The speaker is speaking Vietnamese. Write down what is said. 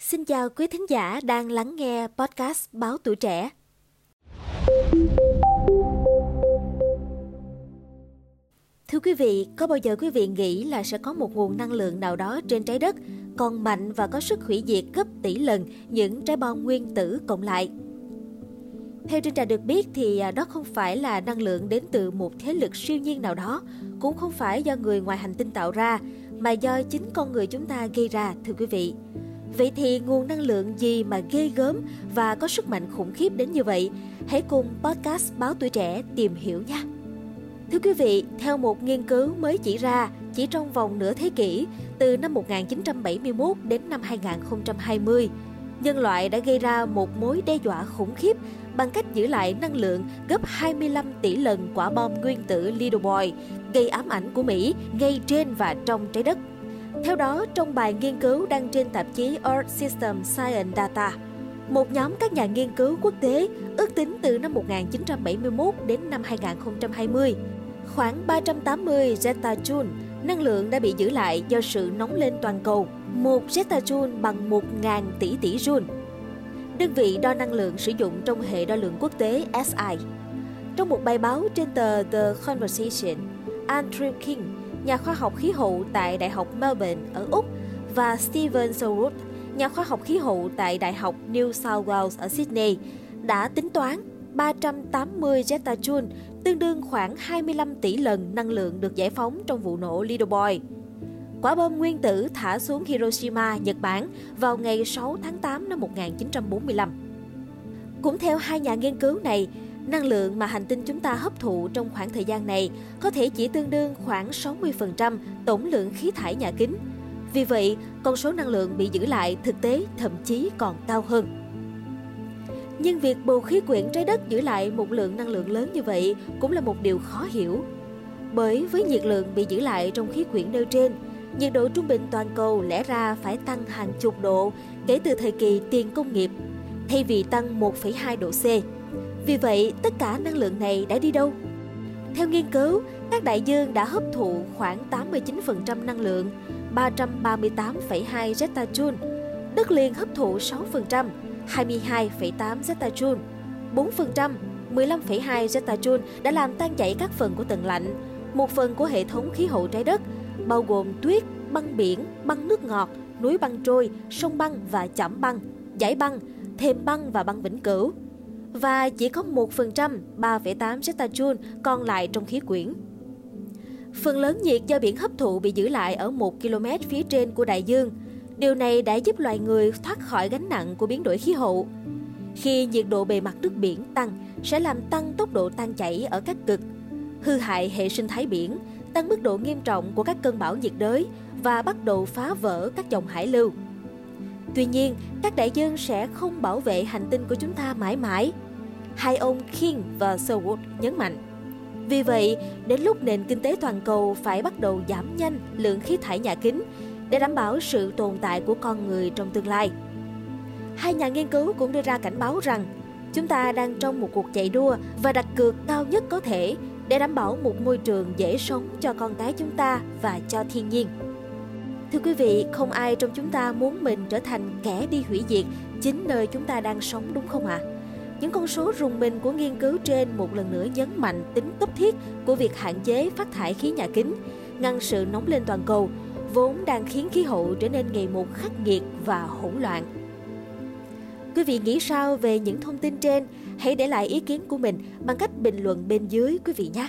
Xin chào quý thính giả đang lắng nghe podcast Báo Tuổi Trẻ. Thưa quý vị, có bao giờ quý vị nghĩ là sẽ có một nguồn năng lượng nào đó trên trái đất còn mạnh và có sức hủy diệt gấp tỷ lần những trái bom nguyên tử cộng lại? Theo trên trà được biết thì à, đó không phải là năng lượng đến từ một thế lực siêu nhiên nào đó, cũng không phải do người ngoài hành tinh tạo ra, mà do chính con người chúng ta gây ra, thưa quý vị. Vậy thì nguồn năng lượng gì mà ghê gớm và có sức mạnh khủng khiếp đến như vậy? Hãy cùng podcast Báo Tuổi Trẻ tìm hiểu nha! Thưa quý vị, theo một nghiên cứu mới chỉ ra, chỉ trong vòng nửa thế kỷ, từ năm 1971 đến năm 2020, nhân loại đã gây ra một mối đe dọa khủng khiếp bằng cách giữ lại năng lượng gấp 25 tỷ lần quả bom nguyên tử Little gây ám ảnh của Mỹ ngay trên và trong trái đất. Theo đó, trong bài nghiên cứu đăng trên tạp chí Earth System Science Data, một nhóm các nhà nghiên cứu quốc tế ước tính từ năm 1971 đến năm 2020, khoảng 380 zettajoule năng lượng đã bị giữ lại do sự nóng lên toàn cầu. Một zettajoule bằng 1.000 tỷ tỷ joule. Đơn vị đo năng lượng sử dụng trong hệ đo lượng quốc tế SI. Trong một bài báo trên tờ The Conversation, Andrew King, nhà khoa học khí hậu tại Đại học Melbourne ở Úc và Stephen Sorwood, nhà khoa học khí hậu tại Đại học New South Wales ở Sydney, đã tính toán 380 zettajoule tương đương khoảng 25 tỷ lần năng lượng được giải phóng trong vụ nổ Little Boy. Quả bom nguyên tử thả xuống Hiroshima, Nhật Bản vào ngày 6 tháng 8 năm 1945. Cũng theo hai nhà nghiên cứu này, năng lượng mà hành tinh chúng ta hấp thụ trong khoảng thời gian này có thể chỉ tương đương khoảng 60% tổng lượng khí thải nhà kính. Vì vậy, con số năng lượng bị giữ lại thực tế thậm chí còn cao hơn. Nhưng việc bầu khí quyển trái đất giữ lại một lượng năng lượng lớn như vậy cũng là một điều khó hiểu. Bởi với nhiệt lượng bị giữ lại trong khí quyển nêu trên, nhiệt độ trung bình toàn cầu lẽ ra phải tăng hàng chục độ kể từ thời kỳ tiền công nghiệp, thay vì tăng 1,2 độ C. Vì vậy, tất cả năng lượng này đã đi đâu? Theo nghiên cứu, các đại dương đã hấp thụ khoảng 89% năng lượng, 338,2 zettajoule. Đất liền hấp thụ 6%, 22,8 zettajoule. 4%, 15,2 zettajoule đã làm tan chảy các phần của tầng lạnh, một phần của hệ thống khí hậu trái đất, bao gồm tuyết, băng biển, băng nước ngọt, núi băng trôi, sông băng và chẩm băng, giải băng, thềm băng và băng vĩnh cửu. Và chỉ có 1%, 3,8 zettajoule còn lại trong khí quyển. Phần lớn nhiệt do biển hấp thụ bị giữ lại ở 1 km phía trên của đại dương – Điều này đã giúp loài người thoát khỏi gánh nặng của biến đổi khí hậu. Khi nhiệt độ bề mặt nước biển tăng, sẽ làm tăng tốc độ tan chảy ở các cực, hư hại hệ sinh thái biển, tăng mức độ nghiêm trọng của các cơn bão nhiệt đới và bắt đầu phá vỡ các dòng hải lưu. Tuy nhiên, các đại dương sẽ không bảo vệ hành tinh của chúng ta mãi mãi. Hai ông King và Sherwood nhấn mạnh. Vì vậy, đến lúc nền kinh tế toàn cầu phải bắt đầu giảm nhanh lượng khí thải nhà kính để đảm bảo sự tồn tại của con người trong tương lai. Hai nhà nghiên cứu cũng đưa ra cảnh báo rằng chúng ta đang trong một cuộc chạy đua và đặt cược cao nhất có thể để đảm bảo một môi trường dễ sống cho con cái chúng ta và cho thiên nhiên. Thưa quý vị, không ai trong chúng ta muốn mình trở thành kẻ đi hủy diệt chính nơi chúng ta đang sống đúng không ạ? À? Những con số rùng mình của nghiên cứu trên một lần nữa nhấn mạnh tính cấp thiết của việc hạn chế phát thải khí nhà kính, ngăn sự nóng lên toàn cầu vốn đang khiến khí hậu trở nên ngày một khắc nghiệt và hỗn loạn. Quý vị nghĩ sao về những thông tin trên? Hãy để lại ý kiến của mình bằng cách bình luận bên dưới quý vị nhé.